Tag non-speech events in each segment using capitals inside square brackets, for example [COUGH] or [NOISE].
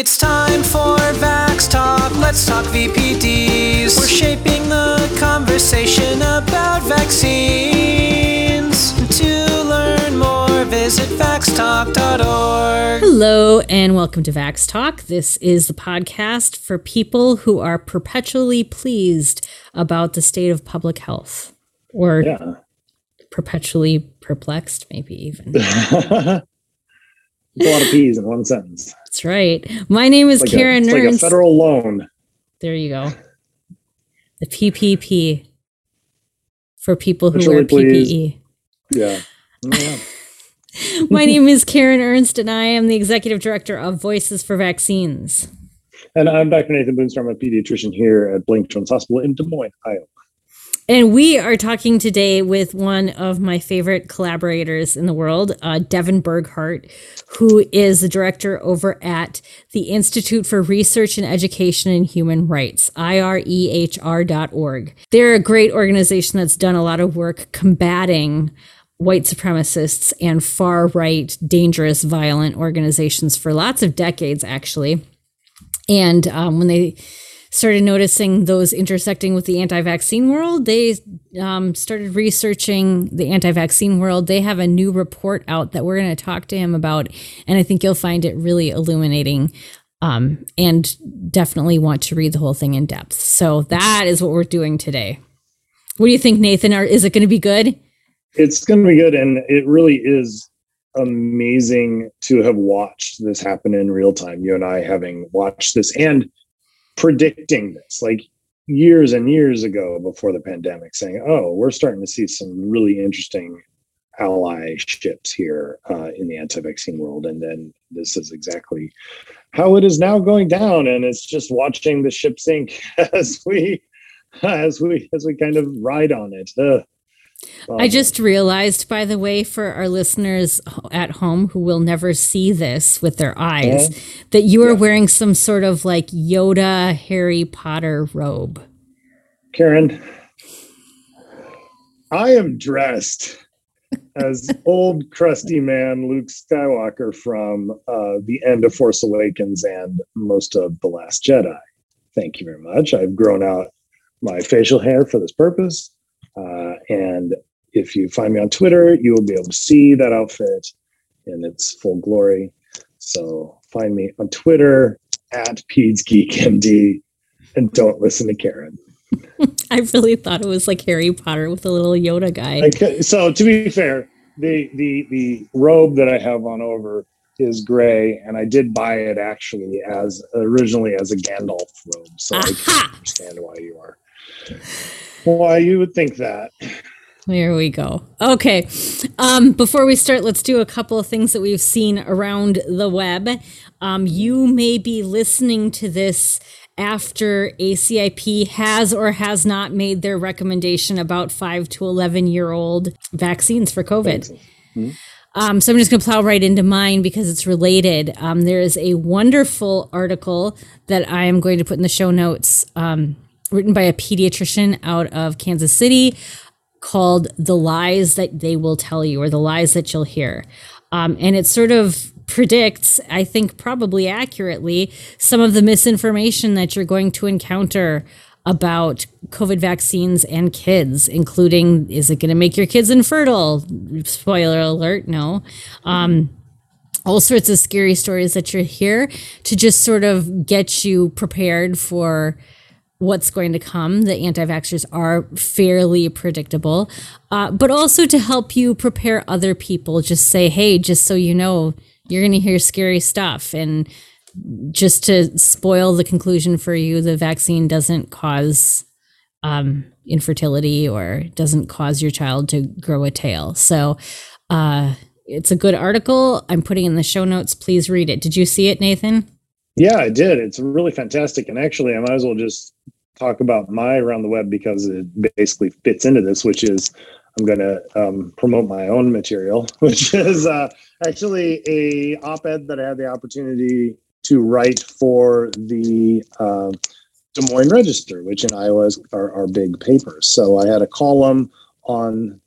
It's time for Vax Talk. Let's talk VPDs. We're shaping the conversation about vaccines. To learn more, visit vaxtalk.org. Hello, and welcome to Vax Talk. This is the podcast for people who are perpetually pleased about the state of public health, or Yeah. perpetually perplexed, maybe even. [LAUGHS] A lot of P's in one sentence. That's right. My name is Like, Karen a, it's like a Ernst. federal loan. there you go. The PPP for people who wear. PPE. Yeah. yeah. [LAUGHS] My name is Karen Ernst, and I am the executive director of Voices for Vaccines. And I'm Dr. Nathan Boonstra. I'm a pediatrician here at Blank Children's Hospital in Des Moines, Iowa. And we are talking today with one of my favorite collaborators in the world, uh, Devin Burghart, who is the director over at the Institute for Research and Education in Human Rights, IREHR.org. They're a great organization that's done a lot of work combating white supremacists and far right, dangerous, violent organizations for lots of decades, actually. And um, when they started noticing those intersecting with the anti-vaccine world they um, started researching the anti-vaccine world they have a new report out that we're going to talk to him about and i think you'll find it really illuminating um, and definitely want to read the whole thing in depth so that is what we're doing today what do you think nathan Are, is it going to be good It's going to be good. And it really is amazing to have watched this happen in real time. You and I having watched this and predicting this like years and years ago before the pandemic, saying, oh, we're starting to see some really interesting allyships here uh, in the anti-vaccine world and then this is exactly how it is now going down and it's just watching the ship sink [LAUGHS] as we as we as we kind of ride on it. I Um, just realized, by the way, for our listeners at home who will never see this with their eyes, that you are Yeah. wearing some sort of like Yoda Harry Potter robe. Karen, I am dressed as old crusty man Luke Skywalker from uh, the end of Force Awakens and most of The Last Jedi. Thank you very much. I've grown out my facial hair for this purpose. Uh, and if you find me on Twitter, you will be able to see that outfit in its full glory. So find me on Twitter at PedsGeekMD and don't listen to Karen. [LAUGHS] I really thought it was like Harry Potter with a little Yoda guy. Okay, so to be fair, the the the robe that I have on over is gray, and I did buy it actually as originally as a Gandalf robe. So I can understand why you are why you would think that. There we go. Okay. Um, before we start, let's do a couple of things that we've seen around the web. Um, you may be listening to this after ACIP has or has not made their recommendation about 5 to 11 year old vaccines for COVID. Um, so I'm just going to plow right into mine because it's related. Um, there is a wonderful article that I am going to put in the show notes, um, written by a pediatrician out of Kansas City called The Lies That They Will Tell You or The Lies That You'll Hear. Um, and it sort of predicts, I think probably accurately, some of the misinformation that you're going to encounter about COVID vaccines and kids, including is it going to make your kids infertile? Spoiler alert, no. Um, all sorts of scary stories that you're here to just sort of get you prepared for what's going to come. The anti vaxxers are fairly predictable, uh, but also to help you prepare other people. Just say, hey, just so you know, you're going to hear scary stuff. And just to spoil the conclusion for you, the vaccine doesn't cause um, infertility or doesn't cause your child to grow a tail. So, uh, it's a good article. I'm putting in the show notes. Please read it. Did you see it, Nathan? Yeah, I did. It's really fantastic. And actually, I might as well just talk about my around the web because it basically fits into this, which is I'm going to um, promote my own material, [LAUGHS] which is uh, actually a op-ed that I had the opportunity to write for the uh, Des Moines Register, which in Iowa is our, our big paper. So I had a column on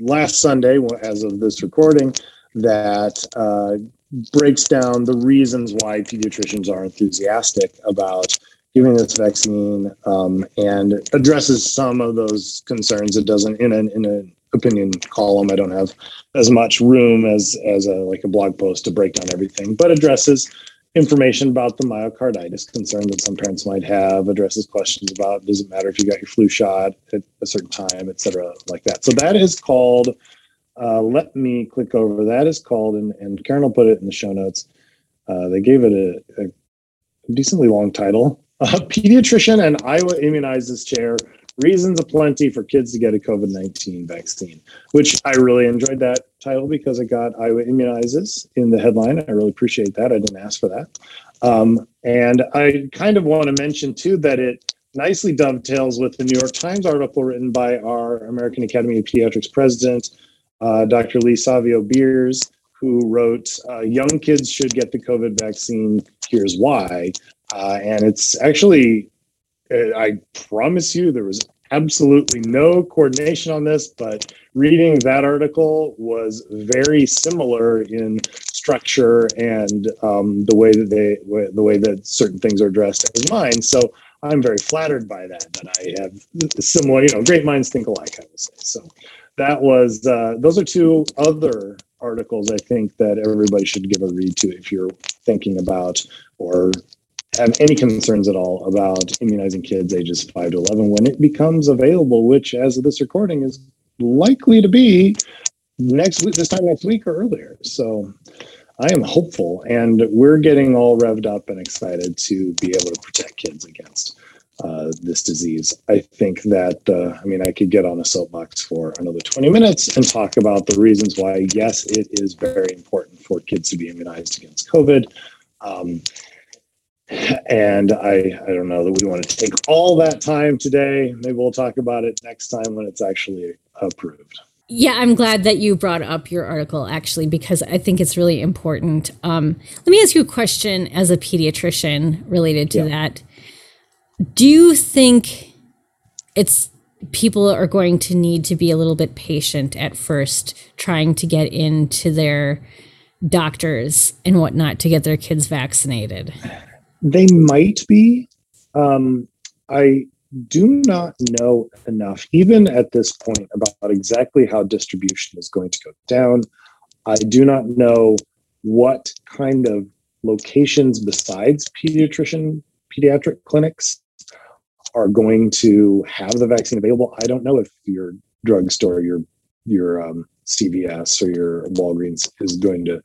last Sunday, as of this recording, that uh, breaks down the reasons why pediatricians are enthusiastic about giving this vaccine um, and addresses some of those concerns. It doesn't in an in an opinion column. I don't have as much room as as a like a blog post to break down everything, but addresses information about the myocarditis concern that some parents might have, addresses questions about does it matter if you got your flu shot at a certain time, et cetera, like that. So that is called, uh, let me click over, that is called, and, and Karen will put it in the show notes. Uh, they gave it a, a decently long title. [LAUGHS] Uh, pediatrician and Iowa immunizes chair reasons aplenty for kids to get a COVID 19 vaccine, which I really enjoyed that title because it got Iowa immunizes in the headline. I really appreciate that. I didn't ask for that. Um, and I kind of want to mention too that it nicely dovetails with the New York Times article written by our American Academy of Pediatrics president, uh, Dr. Lee Savio Beers, who wrote, uh, Young kids should get the COVID vaccine. Here's why. Uh, and it's actually uh, I promise you, there was absolutely no coordination on this, but reading that article was very similar in structure and um, the way that they, the way that certain things are addressed as mine. So I'm very flattered by that. That I have similar, you know, great minds think alike. I would say so. That was uh, those are two other articles I think that everybody should give a read to if you're thinking about or have any concerns at all about immunizing kids ages 5 to 11 when it becomes available, which, as of this recording, is likely to be next week, this time next week or earlier. So I am hopeful, and we're getting all revved up and excited to be able to protect kids against uh, this disease. I think that, uh, I mean, I could get on a soapbox for another 20 minutes and talk about the reasons why, yes, it is very important for kids to be immunized against COVID. Um, and I, I don't know that we want to take all that time today. Maybe we'll talk about it next time when it's actually approved. Yeah, I'm glad that you brought up your article actually because I think it's really important. Um, let me ask you a question as a pediatrician related to yeah. that. Do you think it's people are going to need to be a little bit patient at first trying to get into their doctors and whatnot to get their kids vaccinated? They might be. Um, I do not know enough, even at this point, about exactly how distribution is going to go down. I do not know what kind of locations besides pediatrician pediatric clinics are going to have the vaccine available. I don't know if your drugstore, your your um, CVS or your Walgreens is going to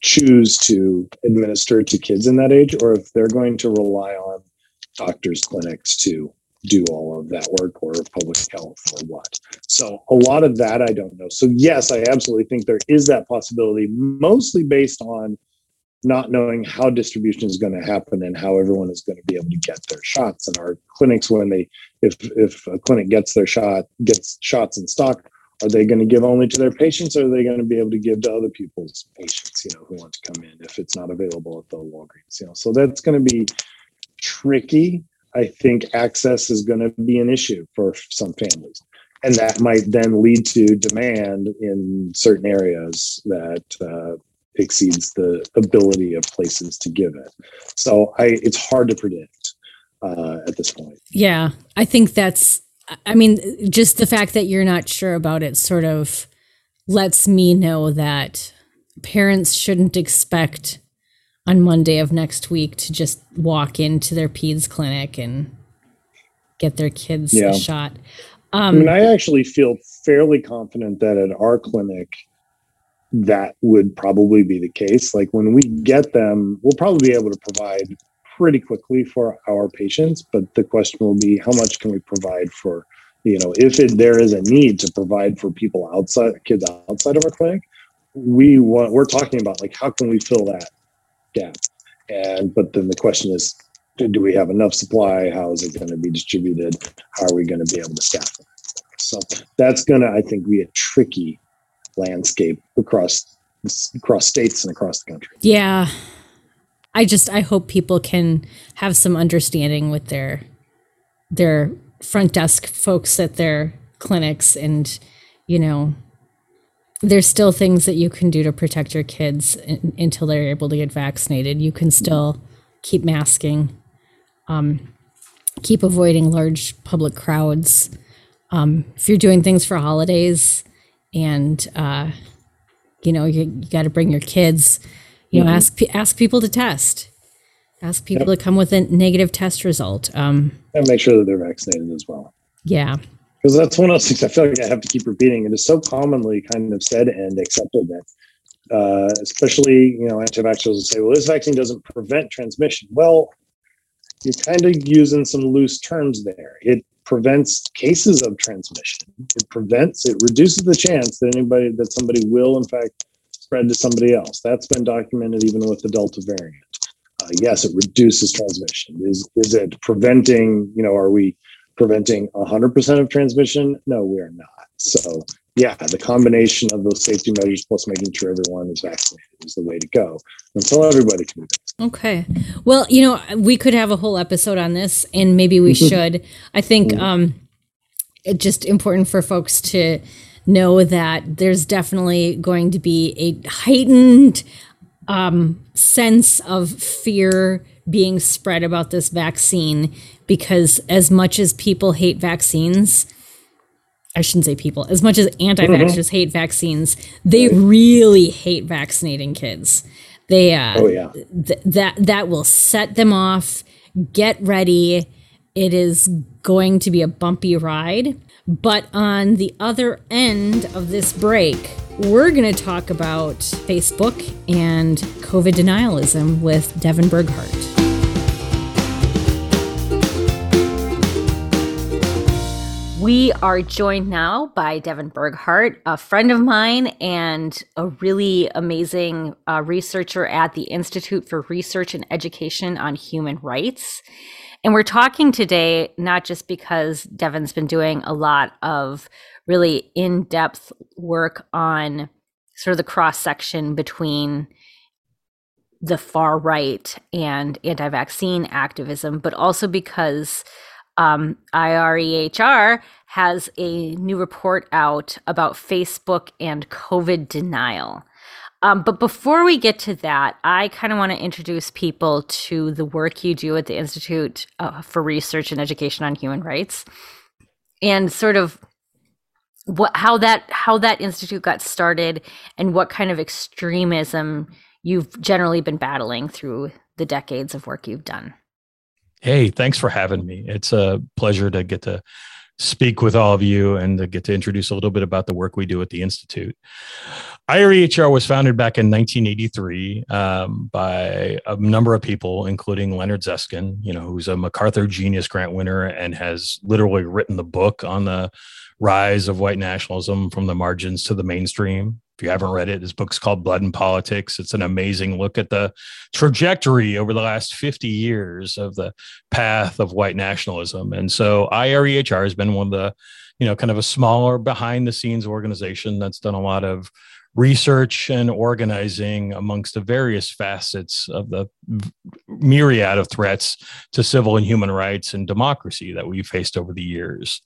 choose to administer to kids in that age, or if they're going to rely on doctors' clinics to do all of that work or public health or what. So a lot of that I don't know. So yes, I absolutely think there is that possibility, mostly based on not knowing how distribution is going to happen and how everyone is going to be able to get their shots. And our clinics, when they, if if a clinic gets their shot, gets shots in stock, are they going to give only to their patients or are they going to be able to give to other people's patients you know who want to come in if it's not available at the walgreens you know? So that's going to be tricky. I think access is going to be an issue for some families. And that might then lead to demand in certain areas that uh, exceeds the ability of places to give it so i it's hard to predict uh, at this point yeah i think that's I mean, just the fact that you're not sure about it sort of lets me know that parents shouldn't expect on Monday of next week to just walk into their peds clinic and get their kids yeah. a shot. Um, I mean, I actually feel fairly confident that at our clinic, that would probably be the case. Like when we get them, we'll probably be able to provide pretty quickly for our patients, but the question will be how much can we provide for, you know, if it, there is a need to provide for people outside, kids outside of our clinic, we want, we're talking about like, how can we fill that gap? And, but then the question is, do, we have enough supply? How is it going to be distributed? How are we going to be able to staff it? So that's going to, I think, be a tricky landscape across across states and across the country. Yeah. I just I hope people can have some understanding with their their front desk folks at their clinics and you know there's still things that you can do to protect your kids in, until they're able to get vaccinated. You can still keep masking, um, keep avoiding large public crowds. Um, if you're doing things for holidays and uh, you know you, you got to bring your kids, you mm-hmm. know ask ask people to test, ask people yep. to come with a negative test result, um, and make sure that they're vaccinated as well. Yeah, because that's one of those things I feel like I have to keep repeating. It is so commonly kind of said and accepted that, uh, especially you know, anti-vaxxers will say, "Well, this vaccine doesn't prevent transmission." Well, you're kind of using some loose terms there. It prevents cases of transmission. It prevents, it reduces the chance that anybody that somebody will in fact spread to somebody else. That's been documented even with the Delta variant. Uh, yes, it reduces transmission. Is is it preventing? You know, are we preventing 100% of transmission? No, we are not. So, yeah, the combination of those safety measures plus making sure everyone is vaccinated is the way to go until everybody can be vaccinated. Okay. Well, you know, we could have a whole episode on this, and maybe we mm-hmm. should. I think mm-hmm. um, it's just important for folks to know that there's definitely going to be a heightened um, sense of fear being spread about this vaccine because as much as people hate vaccines, I shouldn't say people, as much as anti vaxxers mm-hmm. hate vaccines, they really hate vaccinating kids. They, uh, oh, yeah. Th- that, that will set them off. Get ready. It is going to be a bumpy ride. But on the other end of this break, we're going to talk about Facebook and COVID denialism with Devin Burghart. We are joined now by Devin Burghart, a friend of mine and a really amazing uh, researcher at the Institute for Research and Education on Human Rights. And we're talking today not just because Devin's been doing a lot of really in depth work on sort of the cross section between the far right and anti vaccine activism, but also because um, IREHR has a new report out about Facebook and COVID denial. Um, but before we get to that, I kind of want to introduce people to the work you do at the Institute uh, for Research and Education on Human Rights, and sort of what how that how that institute got started, and what kind of extremism you've generally been battling through the decades of work you've done. Hey, thanks for having me. It's a pleasure to get to speak with all of you and to get to introduce a little bit about the work we do at the Institute. IREHR was founded back in 1983 um, by a number of people, including Leonard Zeskin, you know, who's a MacArthur Genius Grant winner and has literally written the book on the rise of white nationalism from the margins to the mainstream. You haven't read it, his book's called Blood and Politics. It's an amazing look at the trajectory over the last 50 years of the path of white nationalism. And so IREHR has been one of the, you know, kind of a smaller behind the scenes organization that's done a lot of research and organizing amongst the various facets of the myriad of threats to civil and human rights and democracy that we've faced over the years.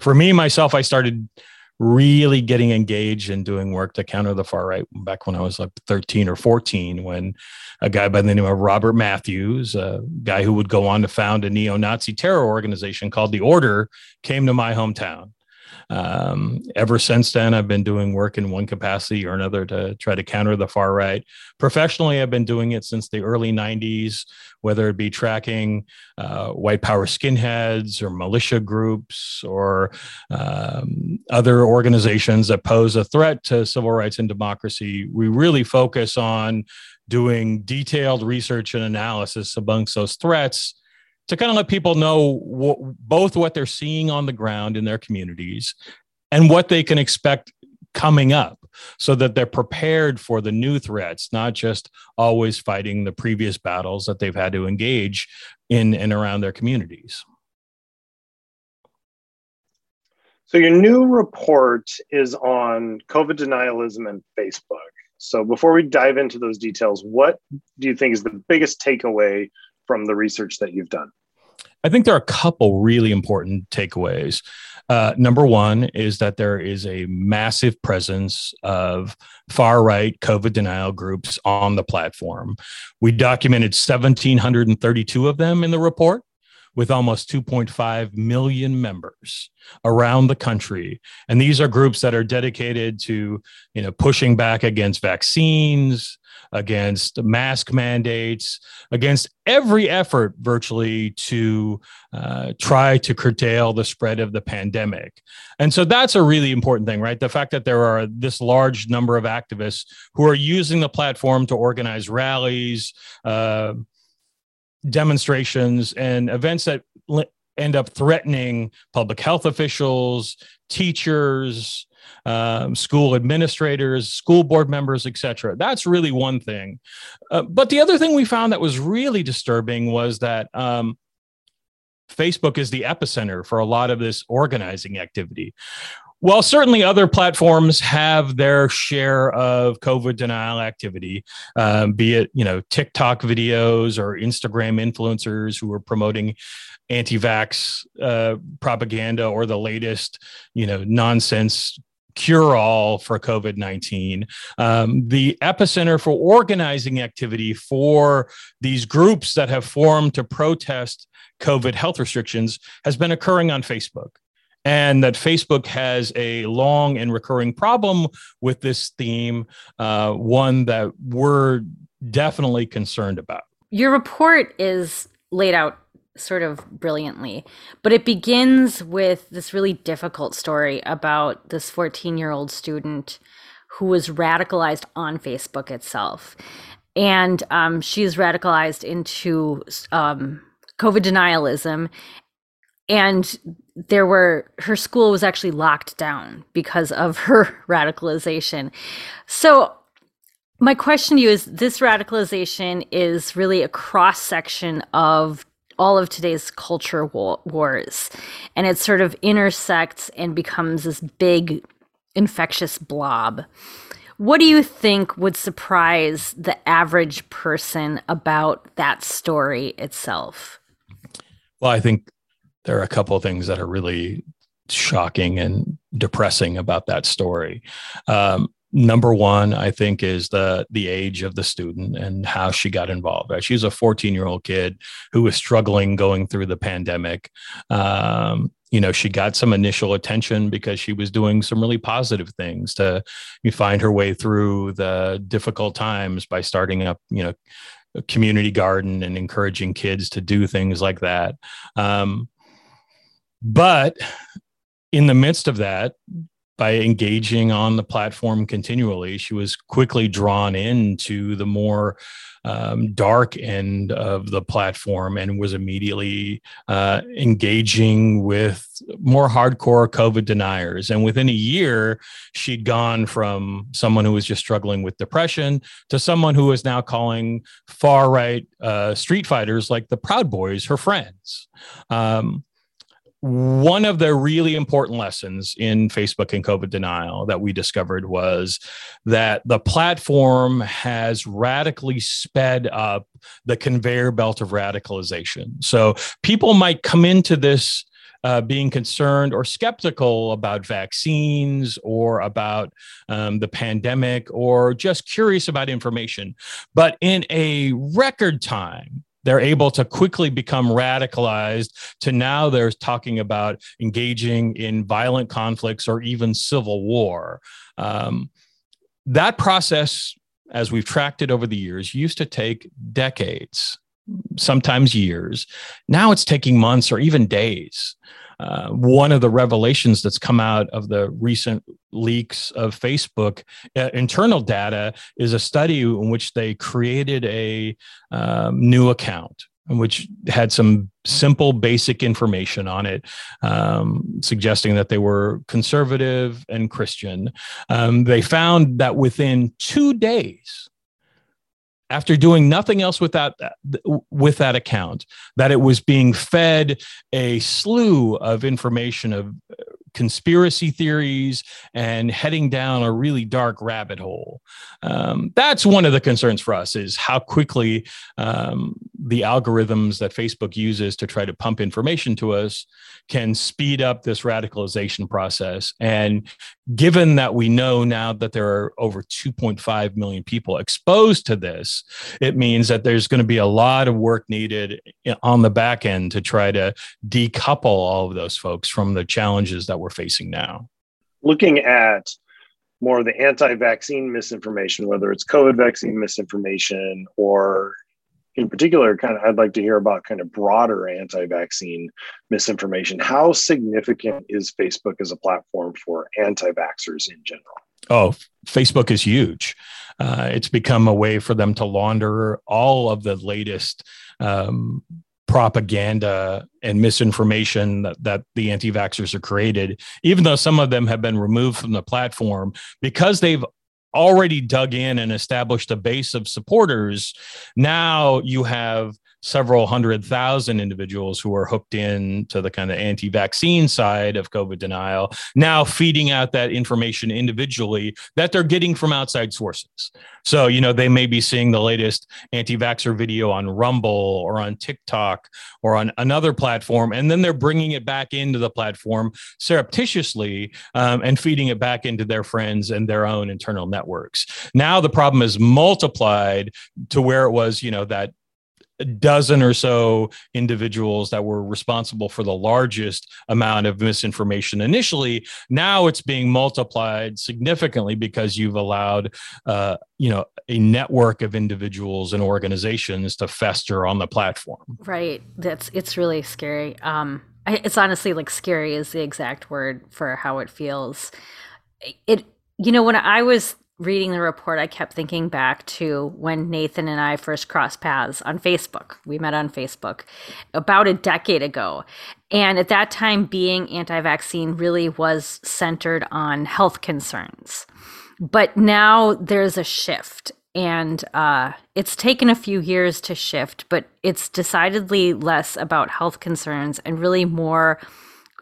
For me, myself, I started really getting engaged and doing work to counter the far right back when I was like 13 or 14, when a guy by the name of Robert Mathews, a guy who would go on to found a neo Nazi terror organization called The Order, came to my hometown. Um, ever since then, I've been doing work in one capacity or another to try to counter the far right. Professionally, I've been doing it since the early 90s, whether it be tracking uh, white power skinheads or militia groups or um, other organizations that pose a threat to civil rights and democracy. We really focus on doing detailed research and analysis amongst those threats to kind of let people know what, both what they're seeing on the ground in their communities and what they can expect coming up so that they're prepared for the new threats, not just always fighting the previous battles that they've had to engage in and around their communities. So, your new report is on COVID denialism and Facebook. So, before we dive into those details, what do you think is the biggest takeaway from the research that you've done? I think there are a couple really important takeaways. Uh, number one is that there is a massive presence of far right COVID denial groups on the platform. We documented 1,732 of them in the report with almost 2.5 million members around the country and these are groups that are dedicated to you know pushing back against vaccines against mask mandates against every effort virtually to uh, try to curtail the spread of the pandemic. And so that's a really important thing right? The fact that there are this large number of activists who are using the platform to organize rallies uh, demonstrations and events that end up threatening public health officials, teachers, um, school administrators, school board members, etc. That's really one thing. Uh, but the other thing we found that was really disturbing was that um, Facebook is the epicenter for a lot of this organizing activity. Well, certainly other platforms have their share of COVID denial activity, um, be it you know TikTok videos or Instagram influencers who are promoting anti-vax uh, propaganda or the latest you know nonsense cure all for COVID 19. Um, the epicenter for organizing activity for these groups that have formed to protest COVID health restrictions has been occurring on Facebook and that Facebook has a long and recurring problem with this theme, uh, one that we're definitely concerned about. Your report is laid out sort of brilliantly, but it begins with this really difficult story about this 14 year old student who was radicalized on Facebook itself. And um, she's radicalized into um, COVID denialism. And there were her school was actually locked down because of [LAUGHS] her radicalization. So my question to you is this radicalization is really a cross section of all of today's culture wars. And it sort of intersects and becomes this big infectious blob. What do you think would surprise the average person about that story itself? Well i think there are a couple of things that are really shocking and depressing about that story. Um, number one, I think, is the the age of the student and how she got involved. Right? She's a 14 year old kid who was struggling going through the pandemic. Um, you know, she got some initial attention because she was doing some really positive things to find her way through the difficult times by starting up, you know, a community garden and encouraging kids to do things like that. Um, but in the midst of that, by engaging on the platform continually, she was quickly drawn into the more um, dark end of the platform and was immediately uh, engaging with more hardcore COVID deniers. And within a year, she'd gone from someone who was just struggling with depression to someone who is now calling far right uh, street fighters like the Proud Boys her friends. Um, one of the really important lessons in Facebook and COVID denial that we discovered was that the platform has radically sped up the conveyor belt of radicalization. So people might come into this uh, being concerned or skeptical about vaccines or about um, the pandemic or just curious about information. But in a record time, they're able to quickly become radicalized to now they're talking about engaging in violent conflicts or even civil war. Um, that process, as we've tracked it over the years, used to take decades, sometimes years. Now it's taking months or even days. Uh, one of the revelations that's come out of the recent leaks of Facebook uh, internal data is a study in which they created a um, new account which had some simple basic information on it um, suggesting that they were conservative and christian. Um, they found that within two days after doing nothing else with that with that account that it was being fed a slew of information of conspiracy theories and heading down a really dark rabbit hole. Um, that's one of the concerns for us is how quickly um, the algorithms that Facebook uses to try to pump information to us can speed up this radicalization process. And given that we know now that there are over 2.5 million people exposed to this, it means that there's going to be a lot of work needed on the back end to try to decouple all of those folks from the challenges that we're facing now. Looking at more of the anti vaccine misinformation, whether it's COVID vaccine misinformation or in particular, kind of, I'd like to hear about kind of broader anti vaccine misinformation. How significant is Facebook as a platform for anti vaxxers in general? Oh, Facebook is huge. Uh, it's become a way for them to launder all of the latest um, propaganda and misinformation that, that the anti vaxxers are created, even though some of them have been removed from the platform because they've already dug in and established a base of supporters. Now you have several hundred thousand individuals who are hooked in to the kind of anti-vaccine side of covid denial now feeding out that information individually that they're getting from outside sources. So you know they may be seeing the latest anti-vaxxer video on rumble or on tiktok or on another platform and then they're bringing it back into the platform surreptitiously um, and feeding it back into their friends and their own internal networks. Now the problem is multiplied to where it was you know that a dozen or so individuals that were responsible for the largest amount of misinformation initially. Now it's being multiplied significantly because you've allowed, uh, you know, a network of individuals and organizations to fester on the platform. Right. That's it's really scary. Um, it's honestly like scary is the exact word for how it feels. It, you know, when I was reading the report, I kept thinking back to when Nathan and I first crossed paths on Facebook. We met on Facebook about a decade ago. And at that time, being anti vaccine really was centered on health concerns. But now there's a shift. And uh, it's taken a few years to shift, but it's decidedly less about health concerns and really more,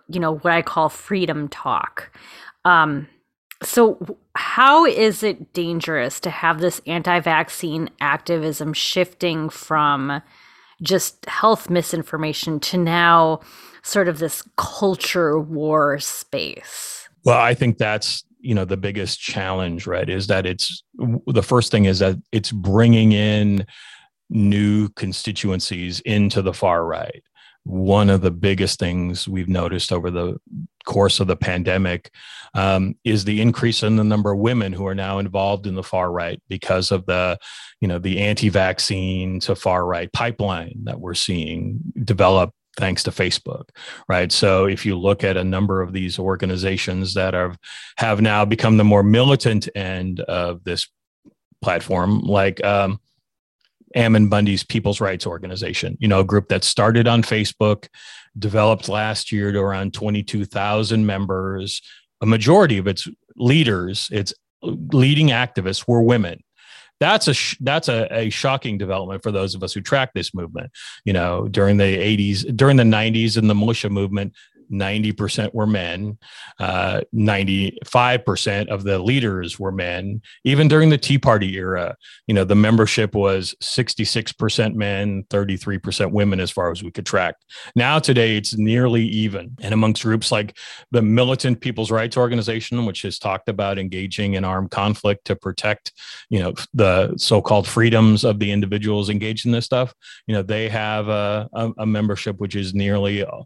you know, what I call freedom talk. Um, so, how is it dangerous to have this anti vaccine activism shifting from just health misinformation to now sort of this culture war space? Well, I think that's you know the biggest challenge right is that it's the first thing is that it's bringing in new constituencies into the far right one of the biggest things we've noticed over the course of the pandemic um, is the increase in the number of women who are now involved in the far right because of the you know the anti-vaccine to far right pipeline that we're seeing develop thanks to Facebook, right? So if you look at a number of these organizations that are have now become the more militant end of this platform, like um, Ammon Bundy's People's Rights Organization, you know, a group that started on Facebook, developed last year to around 22,000 members. A majority of its leaders, its leading activists were women. That's a sh- that's a, a shocking development for those of us who track this movement. You know, during the 80s, during the 90s, and the militia movement, 90% were men. Uh, 95% of the leaders were men. Even during the Tea Party era, you know, the membership was 66% men, 33% women, as far as we could track. Now, today, it's nearly even. And amongst groups like the Militant People's Rights Organization, which has talked about engaging in armed conflict to protect, you know, the so called freedoms of the individuals engaged in this stuff, you know, they have a, a, a membership which is nearly, uh,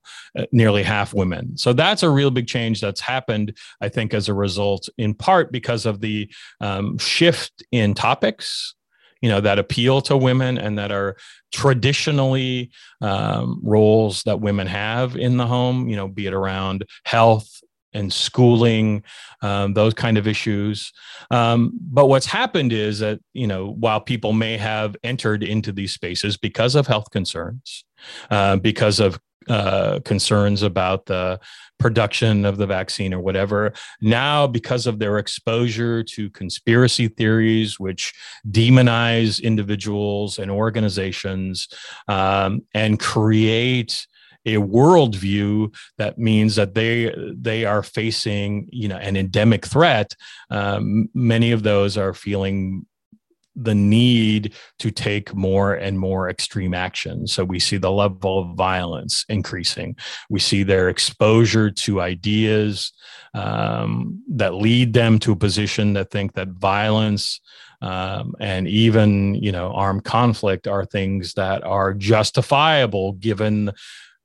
nearly half women. So that's a real big change that's happened, I think, as a result, in part because of the um, shift in topics you know that appeal to women and that are traditionally um, roles that women have in the home you know be it around health and schooling um, those kind of issues um, but what's happened is that you know while people may have entered into these spaces because of health concerns uh, because of uh, concerns about the production of the vaccine or whatever. Now, because of their exposure to conspiracy theories, which demonize individuals and organizations um, and create a worldview that means that they they are facing you know an endemic threat um, many of those are feeling the need to take more and more extreme action. So we see the level of violence increasing. We see their exposure to ideas um, that lead them to a position that think that violence um, and even you know armed conflict are things that are justifiable given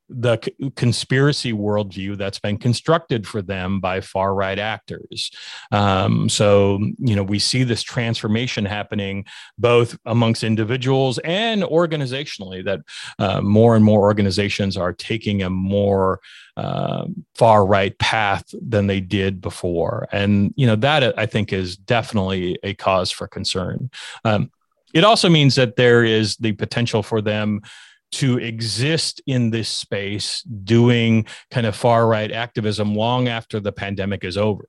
the conspiracy worldview that's been constructed for them by far right actors. Um, so, you know, we see this transformation happening both amongst individuals and organizationally, that uh, more and more organizations are taking a more uh, far right path than they did before. And, you know, that I think is definitely a cause for concern. Um, it also means that there is the potential for them to exist in this space doing kind of far right activism long after the pandemic is over.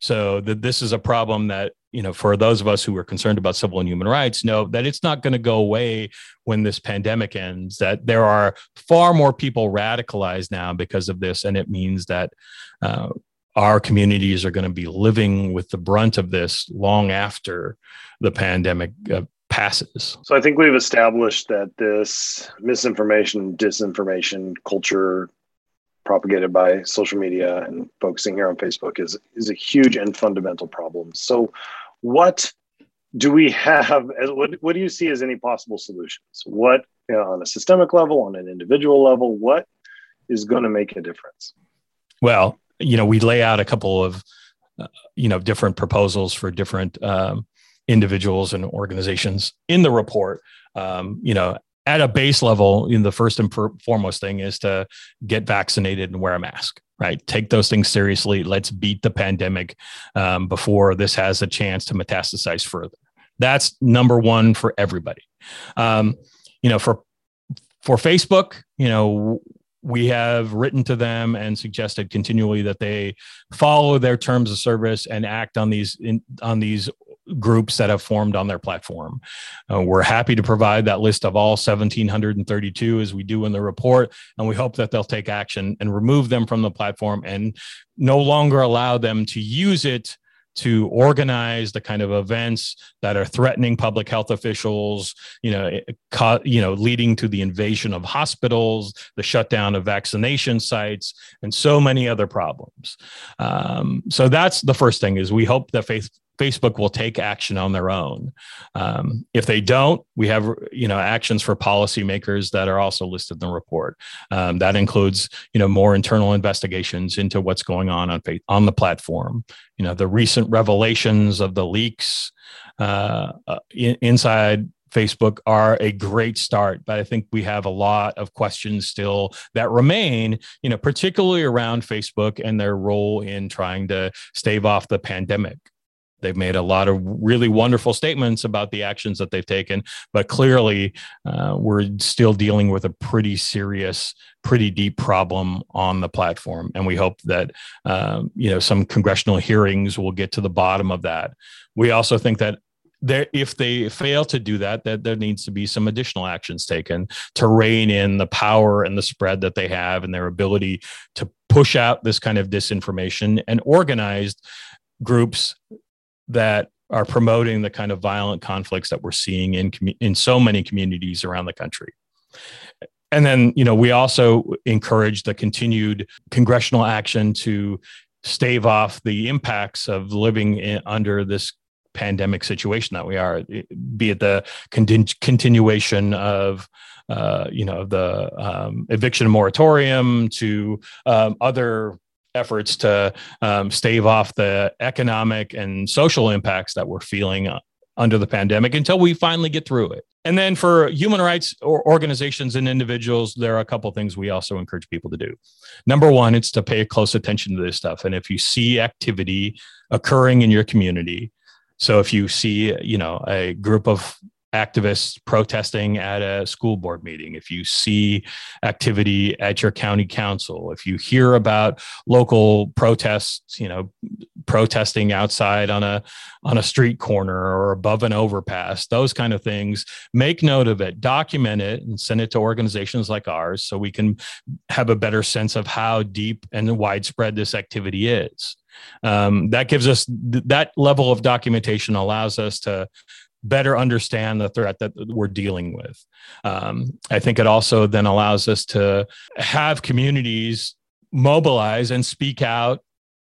So that this is a problem that you know for those of us who are concerned about civil and human rights know that it's not going to go away when this pandemic ends that there are far more people radicalized now because of this and it means that uh, our communities are going to be living with the brunt of this long after the pandemic uh, passes. So I think we've established that this misinformation, disinformation culture propagated by social media and focusing here on Facebook is is a huge and fundamental problem. So what do we have what, what do you see as any possible solutions? What you know, on a systemic level, on an individual level, what is going to make a difference? Well, you know, we lay out a couple of uh, you know different proposals for different um, individuals and organizations in the report. Um, you know, at a base level, you know, the first and foremost thing is to get vaccinated and wear a mask. Right, take those things seriously. Let's beat the pandemic um, before this has a chance to metastasize further. That's number one for everybody. Um, you know, for for Facebook, you know, we have written to them and suggested continually that they follow their terms of service and act on these in, on these groups that have formed on their platform. Uh, we're happy to provide that list of all 1,732 as we do in the report, and we hope that they'll take action and remove them from the platform and no longer allow them to use it to organize the kind of events that are threatening public health officials, you know, co- you know, leading to the invasion of hospitals, the shutdown of vaccination sites, and so many other problems. Um, so that's the first thing is we hope that faith Facebook will take action on their own. Um, if they don't, we have you know actions for policymakers that are also listed in the report. Um, that includes you know more internal investigations into what's going on on on the platform. You know the recent revelations of the leaks uh, uh, in, inside Facebook are a great start, but I think we have a lot of questions still that remain, you know, particularly around Facebook and their role in trying to stave off the pandemic. They've made a lot of really wonderful statements about the actions that they've taken, but clearly uh, we're still dealing with a pretty serious, pretty deep problem on the platform, and we hope that um, you know some congressional hearings will get to the bottom of that. We also think that there, if they fail to do that, that there needs to be some additional actions taken to rein in the power and the spread that they have and their ability to push out this kind of disinformation and organized groups that are promoting the kind of violent conflicts that we're seeing in in so many communities around the country. And then, you know, we also encourage the continued congressional action to stave off the impacts of living in, under this pandemic situation that we are, be it the continu- continuation of uh, you know the um, eviction moratorium to um, other efforts to um, stave off the economic and social impacts that we're feeling uh, under the pandemic until we finally get through it. And then for human rights or organizations and individuals, there are a couple things we also encourage people to do. Number one, it's to pay close attention to this stuff. And if you see activity occurring in your community, so if you see, you know, a group of activists protesting at a school board meeting, if you see activity at your county council, if you hear about local protests, you know, protesting outside on a on a street corner or above an overpass those kind of things make note of it document it and send it to organizations like ours so we can have a better sense of how deep and widespread this activity is. Um, that gives us th- that level of documentation allows us to better understand the threat that we're dealing with. Um, I think it also then allows us to have communities mobilize and speak out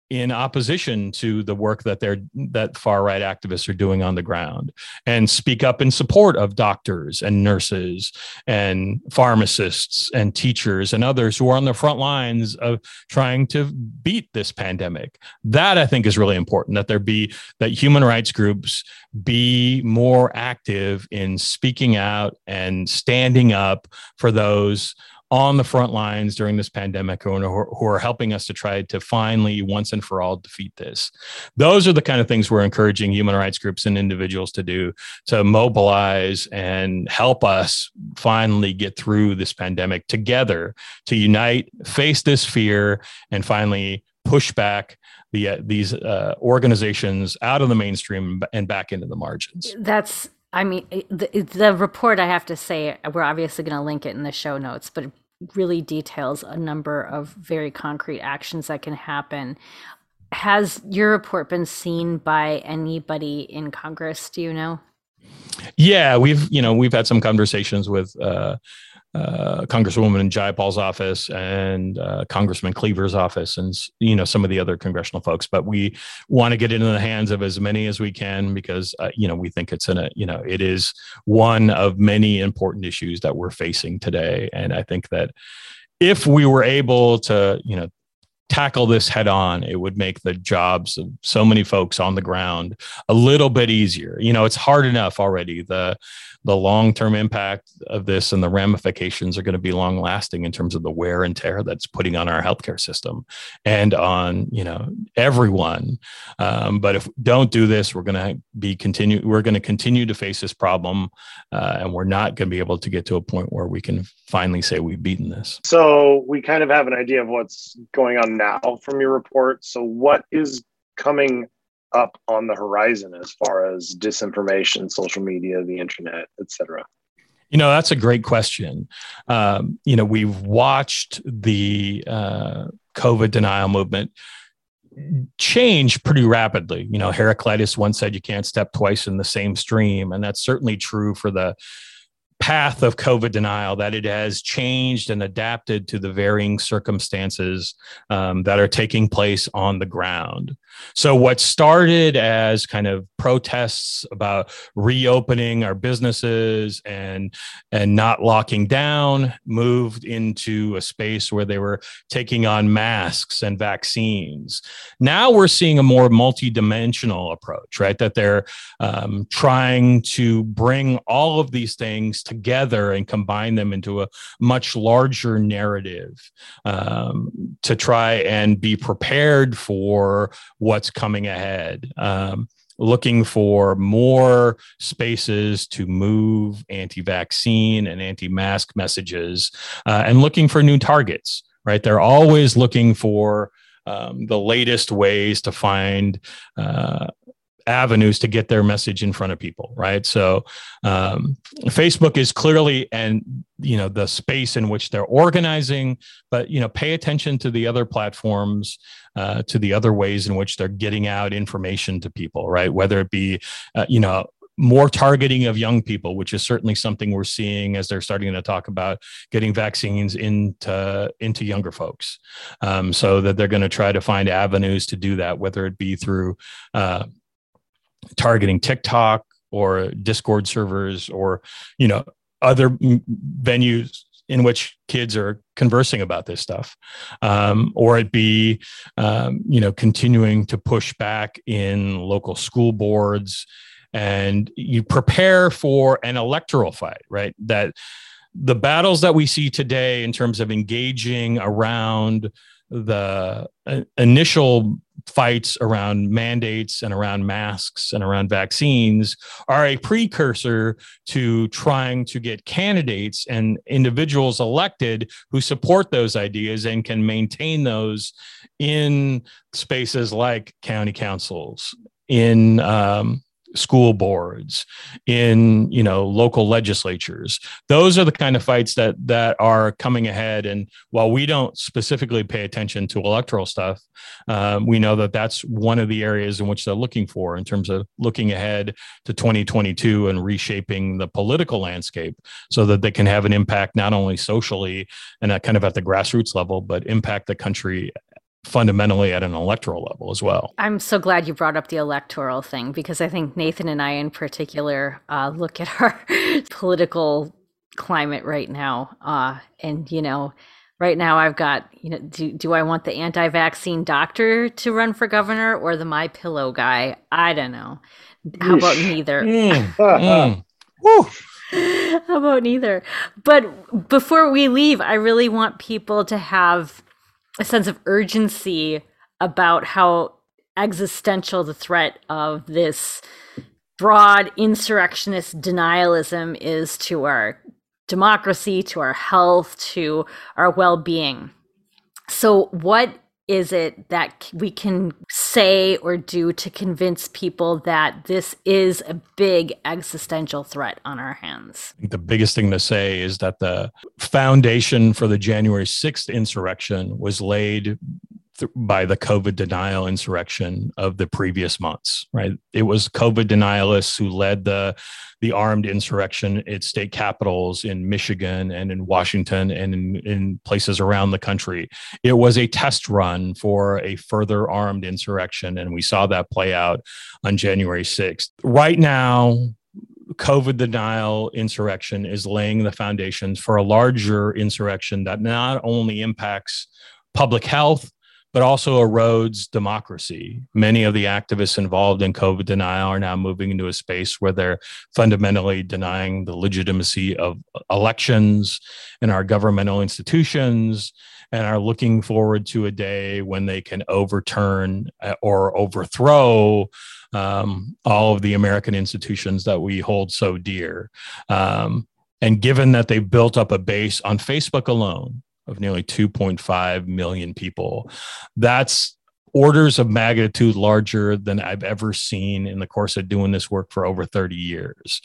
in opposition to the work that they're that far right activists are doing on the ground and speak up in support of doctors and nurses and pharmacists and teachers and others who are on the front lines of trying to beat this pandemic. That i think is really important that there be that human rights groups be more active in speaking out and standing up for those on the front lines during this pandemic who are, who are helping us to try to finally once and for all defeat this. Those are the kind of things we're encouraging human rights groups and individuals to do to mobilize and help us finally get through this pandemic together to unite face this fear and finally push back the, uh, these uh, organizations out of the mainstream and back into the margins. That's I mean, the, the report, I have to say, we're obviously going to link it in the show notes, but it really details a number of very concrete actions that can happen. Has your report been seen by anybody in Congress? Do you know? Yeah, we've you know we've had some conversations with uh, uh, Congresswoman Jayapal's office and uh, Congressman Cleaver's office, and you know some of the other congressional folks. But we want to get into the hands of as many as we can because uh, you know we think it's in a you know it is one of many important issues that we're facing today, and I think that if we were able to you know tackle this head on, it would make the jobs of so many folks on the ground a little bit easier. You know, it's hard enough already. The the long term impact of this and the ramifications are going to be long lasting in terms of the wear and tear that's putting on our healthcare system and on you know everyone. Um, but if don't do this, we're going to be continue. We're going to continue to face this problem, uh, and we're not going to be able to get to a point where we can finally say we've beaten this. So we kind of have an idea of what's going on now from your report. So, what is coming up on the horizon as far as disinformation, social media, the internet, etc.? You know, that's a great question. Um, you know, we've watched the uh, COVID denial movement change pretty rapidly. You know, Heraclitus once said you can't step twice in the same stream, and that's certainly true for the path of COVID denial, that it has changed and adapted to the varying circumstances um, that are taking place on the ground. So, what started as kind of protests about reopening our businesses and and not locking down moved into a space where they were taking on masks and vaccines. Now we're seeing a more multidimensional approach, right? That they're um, trying to bring all of these things together and combine them into a much larger narrative um, to try and be prepared for what's coming ahead. Um, looking for more spaces to move anti vaccine and anti mask messages uh, and looking for new targets, right? They're always looking for um, the latest ways to find uh, avenues to get their message in front of people right? So um, facebook is clearly and you know the space in which they're organizing but you know pay attention to the other platforms uh, to the other ways in which they're getting out information to people right? Whether it be uh, you know more targeting of young people, which is certainly something we're seeing as they're starting to talk about getting vaccines into into younger folks, um, so that they're going to try to find avenues to do that, whether it be through uh, targeting TikTok or Discord servers or you know other venues in which kids are conversing about this stuff, um, or it be um, you know continuing to push back in local school boards, and you prepare for an electoral fight, right? That the battles that we see today in terms of engaging around the uh, initial fights around mandates and around masks and around vaccines are a precursor to trying to get candidates and individuals elected who support those ideas and can maintain those in spaces like county councils in um, school boards in you know local legislatures. Those are the kind of fights that that are coming ahead. And while we don't specifically pay attention to electoral stuff um, we know that that's one of the areas in which they're looking for in terms of looking ahead to 2022 and reshaping the political landscape so that they can have an impact not only socially and at kind of at the grassroots level but impact the country fundamentally at an electoral level as well. I'm so glad you brought up the electoral thing because I think Nathan and I, in particular, uh, look at our [LAUGHS] political climate right now. Uh, and, you know, right now I've got, you know, do, do I want the anti vaccine doctor to run for governor or the My Pillow guy? I don't know. How about neither? Mm, [LAUGHS] mm. How about neither? But before we leave, I really want people to have a sense of urgency about how existential the threat of this broad insurrectionist denialism is to our democracy, to our health, to our well being. So, what is it that we can say or do to convince people that this is a big existential threat on our hands? The biggest thing to say is that the foundation for the January 6th insurrection was laid by the COVID denial insurrection of the previous months, right? It was COVID denialists who led the the armed insurrection at state capitals in Michigan and in Washington and in, in places around the country. It was a test run for a further armed insurrection, and we saw that play out on January 6th. Right now, COVID denial insurrection is laying the foundations for a larger insurrection that not only impacts public health but also erodes democracy. Many of the activists involved in COVID denial are now moving into a space where they're fundamentally denying the legitimacy of elections and our governmental institutions and are looking forward to a day when they can overturn uh, or overthrow um, all of the American institutions that we hold so dear. Um, and given that they've built up a base on Facebook alone, of nearly 2.5 million people. That's orders of magnitude larger than I've ever seen in the course of doing this work for over 30 years.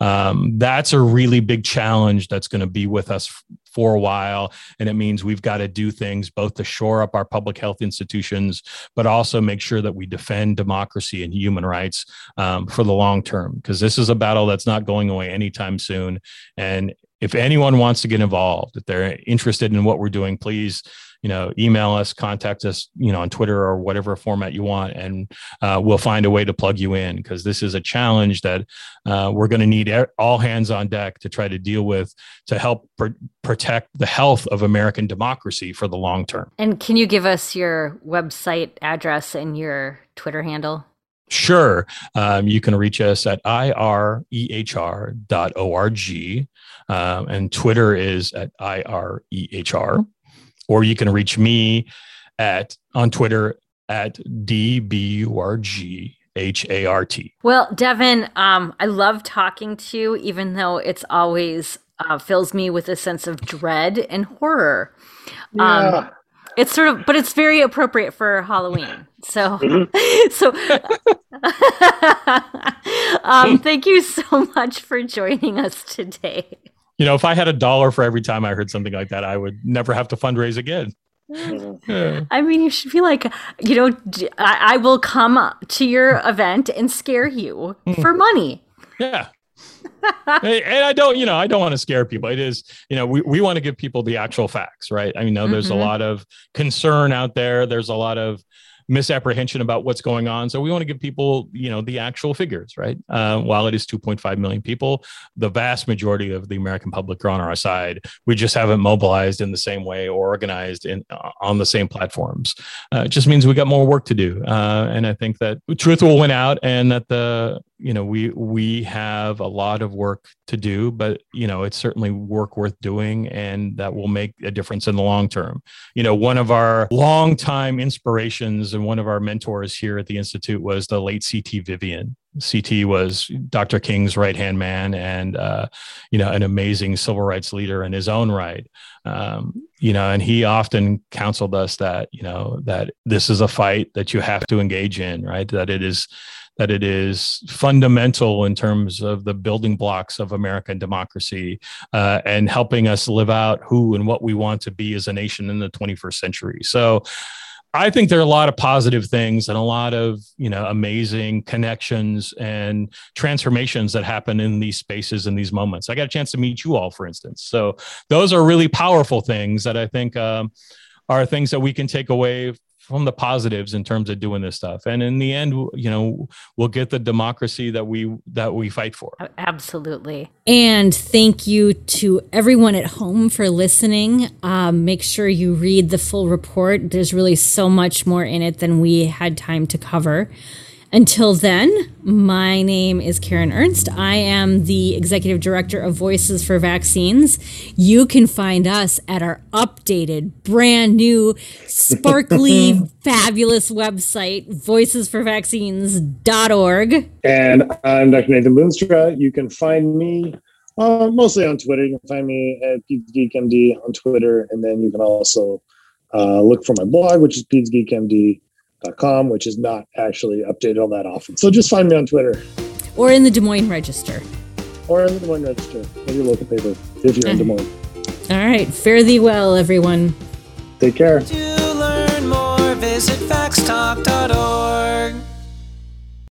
Um, that's a really big challenge that's going to be with us for a while. And it means we've got to do things both to shore up our public health institutions, but also make sure that we defend democracy and human rights um, for the long term, because this is a battle that's not going away anytime soon. And if anyone wants to get involved, if they're interested in what we're doing, please, you know, email us, contact us, you know, on Twitter or whatever format you want, and uh, we'll find a way to plug you in because this is a challenge that uh, we're going to need all hands on deck to try to deal with to help pr- protect the health of American democracy for the long term. And can you give us your website address and your Twitter handle? Sure. Um, you can reach us at irehr.org. Um, and Twitter is at IREHR. Or you can reach me at on Twitter at DBURG H A R T. Well, Devin, um, I love talking to you, even though it's always uh, fills me with a sense of dread and horror. Um, yeah. It's sort of, but it's very appropriate for Halloween. So, mm-hmm. [LAUGHS] so, [LAUGHS] um, thank you so much for joining us today. You know, if I had a dollar for every time I heard something like that, I would never have to fundraise again. I mean, you should be like, you know, I, I will come to your event and scare you mm. for money. Yeah. [LAUGHS] and I don't, you know, I don't want to scare people. It is, you know, we, we want to give people the actual facts, right? I mean, know there's mm-hmm. a lot of concern out there. There's a lot of misapprehension about what's going on. So we want to give people, you know, the actual figures, right? Uh, while it is 2.5 million people, the vast majority of the American public are on our side. We just haven't mobilized in the same way or organized in uh, on the same platforms. Uh, it just means we got more work to do. Uh, and I think that truth will win out, and that the you know we we have a lot of work to do but you know it's certainly work worth doing and that will make a difference in the long term. You know one of our longtime inspirations and one of our mentors here at the institute was the late ct vivian. Ct was dr king's right hand man and uh, you know an amazing civil rights leader in his own right. Um, you know and he often counseled us that you know that this is a fight that you have to engage in right? That it is that it is fundamental in terms of the building blocks of American democracy uh, and helping us live out who and what we want to be as a nation in the 21st century. So, I think there are a lot of positive things and a lot of you know amazing connections and transformations that happen in these spaces in these moments. I got a chance to meet you all, for instance. So those are really powerful things that I think um, are things that we can take away from the positives in terms of doing this stuff. And in the end you know we'll get the democracy that we that we fight for. Absolutely. And thank you to everyone at home for listening. Um, make sure you read the full report. There's really so much more in it than we had time to cover until then, my name is Karen Ernst. I am the executive director of Voices for Vaccines. You can find us at our updated, brand new, sparkly, [LAUGHS] fabulous website, voicesforvaccines.org. And I'm Dr. Nathan Boonstra. You can find me uh, mostly on Twitter. You can find me at PedsGeekMD on Twitter. And then you can also uh, look for my blog, which is PedsGeekMD com, which is not actually updated all that often. So just find me on Twitter. Or in the Des Moines Register. Or in the Des Moines Register, or your local paper, if you're in Des Moines. All right. Fare thee well, everyone. Take care. To learn more, visit